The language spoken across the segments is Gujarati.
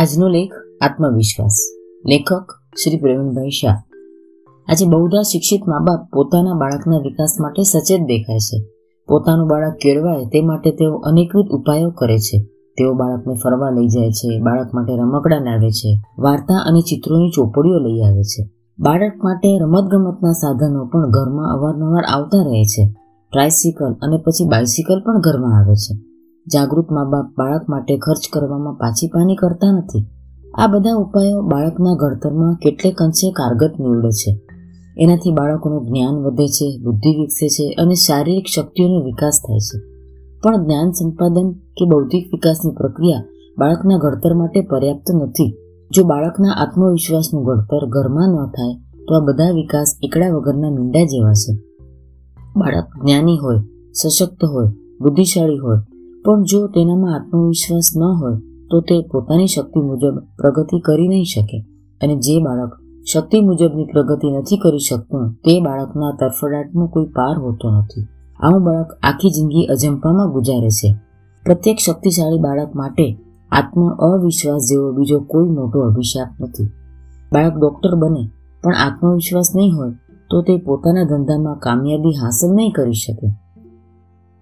આજનો લેખ આત્મવિશ્વાસ. લેખક શ્રી પ્રવીણભાઈ શાહ. આજે બહુધા શિક્ષિત મા બાપ પોતાના બાળકના વિકાસ માટે સચેત દેખાય છે. પોતાનું બાળક કેળવાય તે માટે તેઓ અનેકવિધ ઉપાયો કરે છે. તેઓ બાળકને ફરવા લઈ જાય છે, બાળક માટે રમકડા લાવે છે, વાર્તા અને ચિત્રોની ચોપડીઓ લઈ આવે છે. બાળક માટે રમતગમતના સાધનો પણ ઘરમાં અવારનવાર આવતા રહે છે. ટ્રાયસિકલ અને પછી બાઇસિકલ પણ ઘરમાં આવે છે. જાગૃત મા બાપ બાળક માટે ખર્ચ કરવામાં પાછી પાની કરતા નથી. આ બધા ઉપાયો બાળકના ઘડતરમાં કેટલેક અંશે કારગત નીવડે છે. એનાથી બાળકોનું જ્ઞાન વધે છે, બુદ્ધિ વિકસે છે અને શારીરિક શક્તિઓનો વિકાસ થાય છે. પણ જ્ઞાન સંપાદન કે બૌદ્ધિક વિકાસની પ્રક્રિયા બાળકના ઘડતર માટે પર્યાપ્ત નથી. જો બાળકના આત્મવિશ્વાસનું ઘડતર ઘરમાં ન થાય, તો આ બધા વિકાસ એકડા વગરના મીંડા જેવા છે. બાળક જ્ઞાની હોય, સશક્ત હોય, બુદ્ધિશાળી હોય પણ જો તેનામાં આત્મવિશ્વાસ ન હોય, તો તે પોતાની શક્તિ મુજબ પ્રગતિ કરી નહીં શકે. અને જે બાળક શક્તિ મુજબની પ્રગતિ નથી કરી શકતું, તે બાળકના તરફડાટનો કોઈ પાર હોતો નથી. આવું બાળક આખી જિંદગી અજંપામાં ગુજારે છે. પ્રત્યેક શક્તિશાળી બાળક માટે આત્મ અવિશ્વાસ જેવો બીજો કોઈ મોટો અભિશાપ નથી. બાળક ડોક્ટર બને, પણ આત્મવિશ્વાસ નહીં હોય, તો તે પોતાના ધંધામાં કામયાબી હાંસલ નહીં કરી શકે.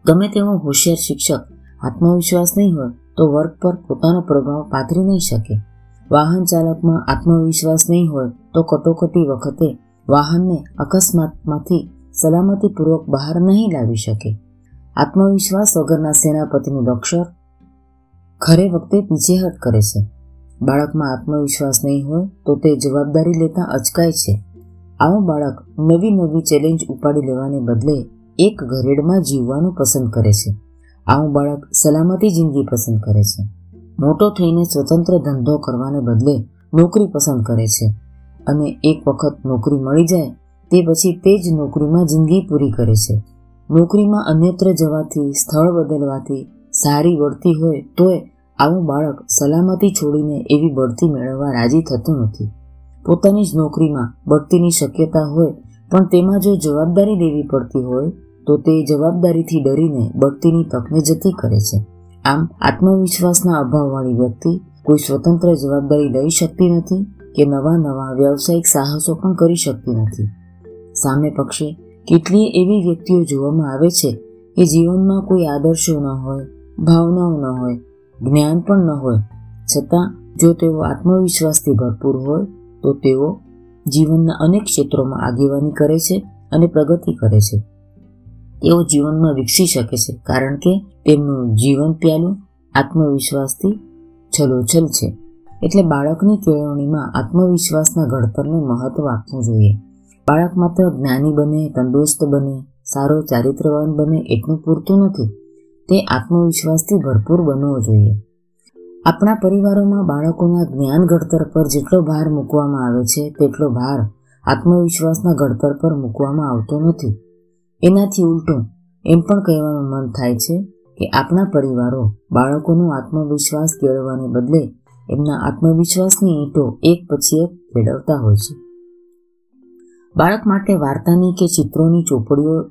ગમે તેવો હોશિયાર શિક્ષક આત્મવિશ્વાસ નહીં હોય, તો વર્ગ પર પોતાનો પ્રભાવ પાથરી નહીં શકે. વાહન ચાલકમાં આત્મવિશ્વાસ નહીં હોય, તો કટોકટી વખતે વાહનને અકસ્માતમાંથી સલામતીપૂર્વક બહાર નહીં લાવી શકે. આત્મવિશ્વાસ વગરના સેનાપતિનું લક્ષર ખરે વખતે પીછેહટ કરે છે. બાળકમાં આત્મવિશ્વાસ નહીં હોય, તો તે જવાબદારી લેતા અચકાય છે. આવું બાળક નવી નવી ચેલેન્જ ઉપાડી લેવાને બદલે એક ઘરેડમાં જીવવાનું પસંદ કરે છે. આવું બાળક સલામતી જિંદગી પસંદ કરે છે. મોટો થઈને સ્વતંત્ર ધંધો કરવાને બદલે નોકરી પસંદ કરે છે. અને એક વખત નોકરી મળી જાય, તે પછી તે જ નોકરીમાં જિંદગી પૂરી કરે છે. નોકરીમાં અન્યત્ર જવાથી, સ્થળ બદલવાથી સારી વળતી હોય તોય આવું બાળક સલામતી છોડીને એવી બઢતી મેળવવા રાજી થતું નથી. પોતાની જ નોકરીમાં બઢતીની શક્યતા હોય, પણ તેમાં જો જવાબદારી લેવી પડતી હોય તો તે જવાબદારીથી ડરીને બઢતીની તકને જતી કરે છે. આમ આત્મવિશ્વાસના અભાવવાળી વ્યક્તિ કોઈ સ્વતંત્ર જવાબદારી લઈ શકતી નથી કે નવા નવા વ્યવસાયિક સાહસો પણ કરી શકતી નથી. સામે પક્ષે કેટલીય એવી વ્યક્તિઓ જોવામાં આવે છે કે જીવનમાં કોઈ આદર્શો ન હોય, ભાવનાઓ ન હોય, જ્ઞાન પણ ન હોય. છતાં જો તેઓ આત્મવિશ્વાસથી ભરપૂર હોય, તો તેઓ જીવનના અનેક ક્ષેત્રોમાં આગેવાની કરે છે અને પ્રગતિ કરે છે. તેઓ જીવનમાં વિકસી શકે છે, કારણ કે તેમનું જીવન પ્યાલું, આત્મવિશ્વાસથી છલોછલ છે. એટલે બાળકની કેળવણીમાં આત્મવિશ્વાસના ઘડતરને મહત્વ આપવું જોઈએ. બાળક માત્ર જ્ઞાની બને, તંદુરસ્ત બને, સારો ચારિત્રવાન બને એટલું પૂરતું નથી. તે આત્મવિશ્વાસથી ભરપૂર બનવો જોઈએ. આપણા પરિવારોમાં બાળકોના જ્ઞાન ઘડતર પર જેટલો ભાર મૂકવામાં આવે છે, તેટલો ભાર આત્મવિશ્વાસના ઘડતર પર મૂકવામાં આવતો નથી. એનાથી ઉલટું એમ પણ કહેવાનું મન થાય છે કે આપણા પરિવારો બાળકોનો આત્મવિશ્વાસ કેળવવાને બદલે એમના આત્મવિશ્વાસની ઈંટો એક પછી એક કેળવતા હોય છે. બાળક માટે વાર્તાની કે ચિત્રોની ચોપડીઓ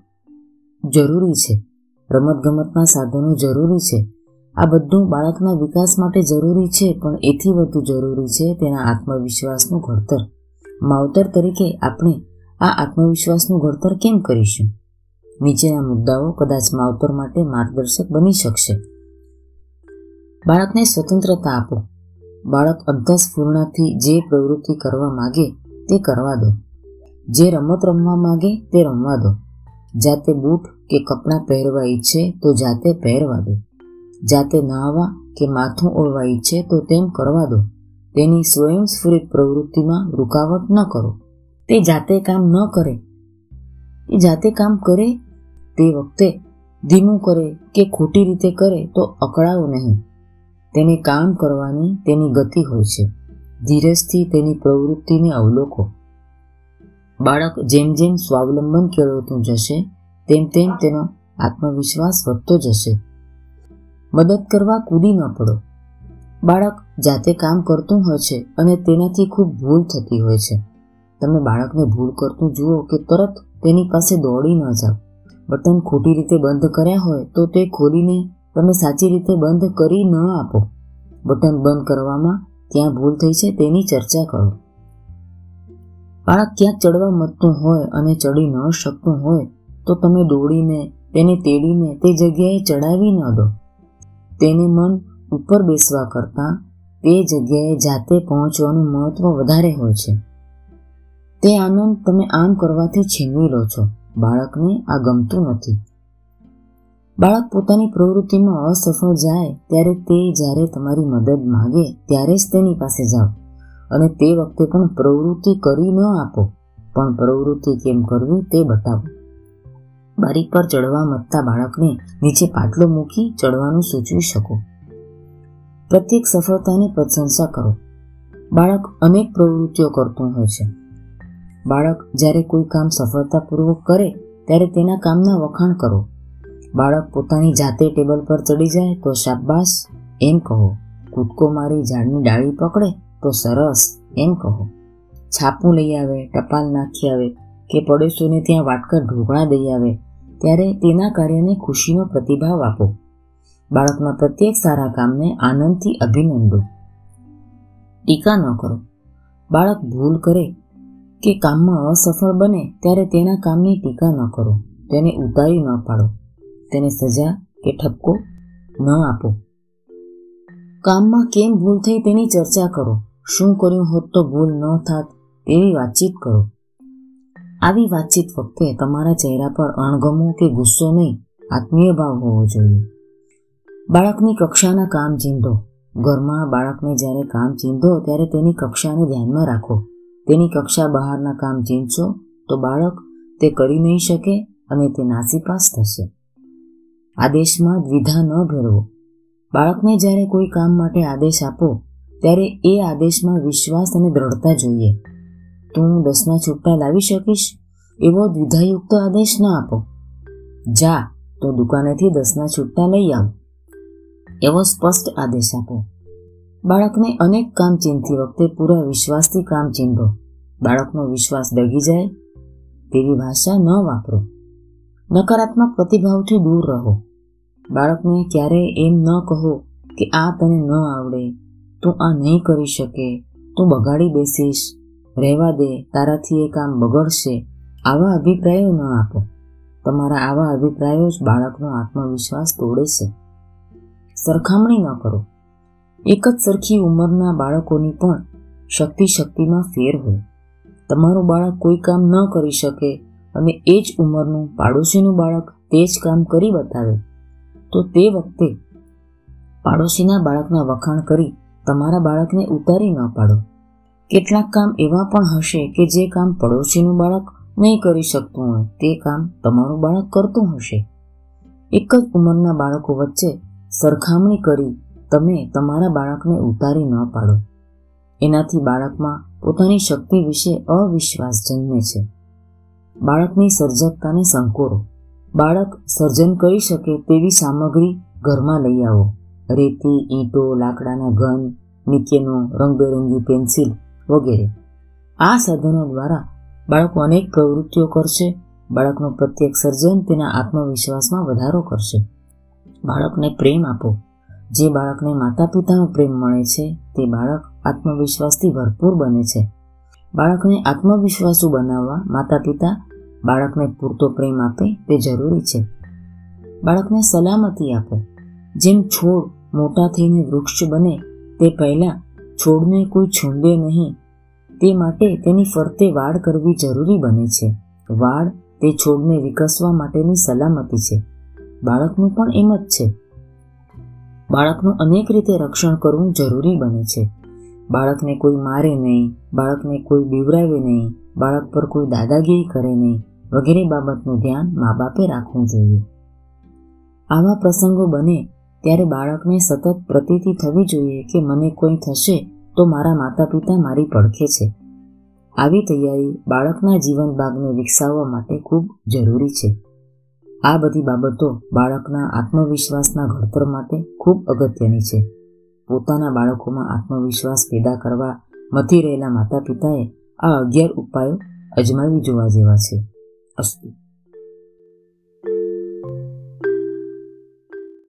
જરૂરી છે. રમતગમતના સાધનો જરૂરી છે. આ બધું બાળકના વિકાસ માટે જરૂરી છે પણ એથી વધુ જરૂરી છે તેના આત્મવિશ્વાસનું ઘડતર. માવતર તરીકે આપણે આ આત્મવિશ્વાસનું ઘડતર કેમ કરીશું? નીચેના મુદ્દાઓ કદાચ માવતર માટે માર્ગદર્શક બની શકશે. બાળકને સ્વતંત્રતા આપો. બાળક અંતસ્ફૂર્ણાથી જે પ્રવૃત્તિ કરવા માગે તે કરવા દો. જે રમત રમવા માગે તે રમવા દો. જાતે બૂટ કે કપડાં પહેરવા ઈચ્છે તો જાતે પહેરવા દો. જાતે નહાવા કે માથું ઓળવા ઈચ્છે તો તેમ કરવા દો. તેની સ્વયંસ્ફુરિત પ્રવૃત્તિમાં રૂકાવટ ન કરો. તે જાતે કામ ન કરે. એ જાતે કામ કરે તે વખતે ધીમું કરે કે ખોટી રીતે કરે તો અકળાવો નહીં. તેને કામ કરવાની તેની ગતિ હોય છે. ધીરજથી તેની પ્રવૃત્તિને અવલોકો. બાળક જેમ જેમ સ્વાવલંબન કેળવતું જશે, તેમ તેમ તેનો આત્મવિશ્વાસ વધતો જશે. મદદ કરવા કૂદી ન પડો. બાળક જાતે કામ કરતું હોય છે અને તેનાથી ખૂબ ભૂલ થતી હોય છે. તમે બાળકને ભૂલ કરતું જુઓ કે તરત તેની પાસે દોડી ન જાઓ. બટન ખોટી રીતે બંધ કર્યા હોય તો તે ખોલીને તમે સાચી રીતે બંધ કરી ન આપો. બટન બંધ કરવામાં ત્યાં ભૂલ થઈ છે તેની ચર્ચા કરો. બાળક ક્યાંક ચડવા મતતું હોય અને ચડી ન શકતું હોય તો તમે દોડીને તેને તેડીને તે જગ્યાએ ચડાવી ન દો. તેને મન ઉપર બેસવા કરતાં તે જગ્યાએ જાતે પહોંચવાનું મહત્વ વધારે હોય છે. તે આનંદ તમે આમ કરવાથી છીનવી લો છો. બાળકને આ ગમતું નથી. બાળક પોતાની પ્રવૃત્તિમાં અસફળ જાય ત્યારે તે જ્યારે તમારી મદદ માગે ત્યારે જ તેની પાસે જાઓ અને તે વખતે પણ પ્રવૃત્તિ કરી ન આપો, પણ પ્રવૃત્તિ કેમ કરવી તે બતાવો. બારી પર ચડવા મતતા બાળકને નીચે પાટલો મૂકી ચડવાનું સૂચવી શકો. પ્રત્યેક સફળતાની પ્રશંસા કરો. બાળક અનેક પ્રવૃત્તિઓ કરતું હોય છે. બાળક જ્યારે કોઈ કામ સફળતાપૂર્વક કરે, ત્યારે તેના કામના વખાણ કરો. બાળક પોતાની જાતે ટેબલ પર ચડી જાય તો શાબાશ, એમ કહો. કૂદકો મારી ઝાડની ડાળી પકડે તો સરસ, એમ કહો. છાપું લઈ આવે, ટપાલ નાખી આવે કે પડોશીઓને ત્યાં વાટકા ઢોકળા દઈ આવે, ત્યારે તેના કાર્યને ખુશીનો પ્રતિભાવ આપો. બાળકના પ્રત્યેક સારા કામને આનંદથી અભિનંદો. ટીકા ન કરો. બાળક ભૂલ કરે કે કામમાં અસફળ બને ત્યારે તેના કામની ટીકા ન કરો. તેને ઉતારી ન પાડો. તેને સજા કે ઠપકો ન આપો. કામમાં કેમ ભૂલ થઈ તેની ચર્ચા કરો. શું કર્યું હોત તો ભૂલ ન થાત તેવી વાતચીત કરો. આવી વાતચીત વખતે તમારા ચહેરા પર અણગમો કે ગુસ્સો નહીં, આત્મીય ભાવ હોવો જોઈએ. બાળકની કક્ષાના કામ ચીંધો. ઘરમાં બાળકને જ્યારે કામ ચીંધો ત્યારે તેની કક્ષાને ધ્યાનમાં રાખો. તેની કક્ષા બહારના કામ ચીંચો તો બાળક તે કરી નહીં શકે અને તે નાસીપાસ થશે. આદેશમાં દ્વિધા ન ભરવો. બાળકને જ્યારે કોઈ કામ માટે આદેશ આપો, ત્યારે એ આદેશમાં વિશ્વાસ અને દ્રઢતા જોઈએ. તું દસના છૂટા લાવી શકીશ? એવો દ્વિધાયુક્ત આદેશ ન આપો. જા, તો દુકાનેથી દસના છૂટા લઈ આવ. એવો સ્પષ્ટ આદેશ આપો. બાળકને અનેક કામ ચીનતી વખતે પૂરા વિશ્વાસથી કામ ચીંધો. બાળકનો વિશ્વાસ ડગી જાય, તેવી ભાષા ન વાપરો. નકારાત્મક પ્રતિભાવથી દૂર રહો. બાળકને ક્યારેય એમ ન કહો કે આ તને ન આવડે, તું આ નહીં કરી શકે, તું બગાડી બેસીશ. રહેવા દે, તારાથી એ કામ બગડશે. આવા અભિપ્રાયો ન આપો. તમારા આવા અભિપ્રાયો જ બાળકનો આત્મવિશ્વાસ તોડે છે. સરખામણી ન કરો. એક જ સરખી ઉંમરના બાળકોની પણ શક્તિ શક્તિમાં ફેર હોય. તમારું બાળક કોઈ કામ ન કરી શકે અને એ જ ઉંમરનું પાડોશીનું બાળક તે જ કામ કરી બતાવે, તો તે વખતે પાડોશીના બાળકના વખાણ કરી તમારા બાળકને ઉતારી ન પાડો. કેટલાક કામ એવા પણ હશે કે જે કામ પડોશીનું બાળક નહીં કરી શકતું હોય, તે કામ તમારું બાળક કરતું હશે. એક જ ઉંમરના બાળકો વચ્ચે સરખામણી કરી તમે તમારા બાળકને ઉતારી ન પાડો. એનાથી બાળકમાં પોતાની શક્તિ વિશે અવિશ્વાસ જન્મે છે. બાળકની સર્જકતાને સંકોરો. બાળક સર્જન કરી શકે તેવી સામગ્રી ઘરમાં લઈ આવો. રેતી, ઈંટો, લાકડાના ઘન નીચેનો રંગબેરંગી પેન્સિલ વગેરે. આ સાધનો દ્વારા બાળકો અનેક પ્રવૃત્તિઓ કરશે. બાળકનું પ્રત્યેક સર્જન તેના આત્મવિશ્વાસમાં વધારો કરશે. બાળકને પ્રેમ આપો. જે બાળકને માતા પિતાનો પ્રેમ મળે છે, તે બાળક આત્મવિશ્વાસથી ભરપૂર બને છે. બાળકને આત્મવિશ્વાસુ બનાવવા માતા પિતા બાળકને પૂરતો પ્રેમ આપે, તે જરૂરી છે. બાળકને સલામતી આપો. જેમ છોડ મોટા થઈને વૃક્ષ બને, તે પહેલાં છોડને કોઈ છૂંદે નહીં. તે માટે તેની ફરતે વાડ કરવી જરૂરી બને છે. વાડ તે છોડને વિકસવા માટેની સલામતી છે. બાળકનું પણ એમ જ છે. બાળકનું અનેક રીતે રક્ષણ કરવું જરૂરી બને છે. બાળકને કોઈ મારે નહીં, બાળકને કોઈ બીવરાવે નહીં, બાળક પર કોઈ દાદાગીરી કરે નહીં, વગેરે બાબતનું ધ્યાન મા બાપે રાખવું જોઈએ. આવા પ્રસંગો બને ત્યારે બાળકને સતત પ્રતીતિ થવી જોઈએ કે મને કોઈ થશે તો મારા માતા પિતા મારી પડખે છે. આવી તૈયારી બાળકના જીવન ભાગને વિકસાવવા માટે ખૂબ જરૂરી છે. આ બધી બાબતો બાળકના આત્મવિશ્વાસના ઘડતર માટે ખૂબ અગત્યની છે. પોતાના બાળકોમાં આત્મવિશ્વાસ પેદા કરવા મથી રહેલા માતા પિતાએ આ અગિયાર ઉપાયો અજમાવી જોવા જેવા છે. અસ્તુ.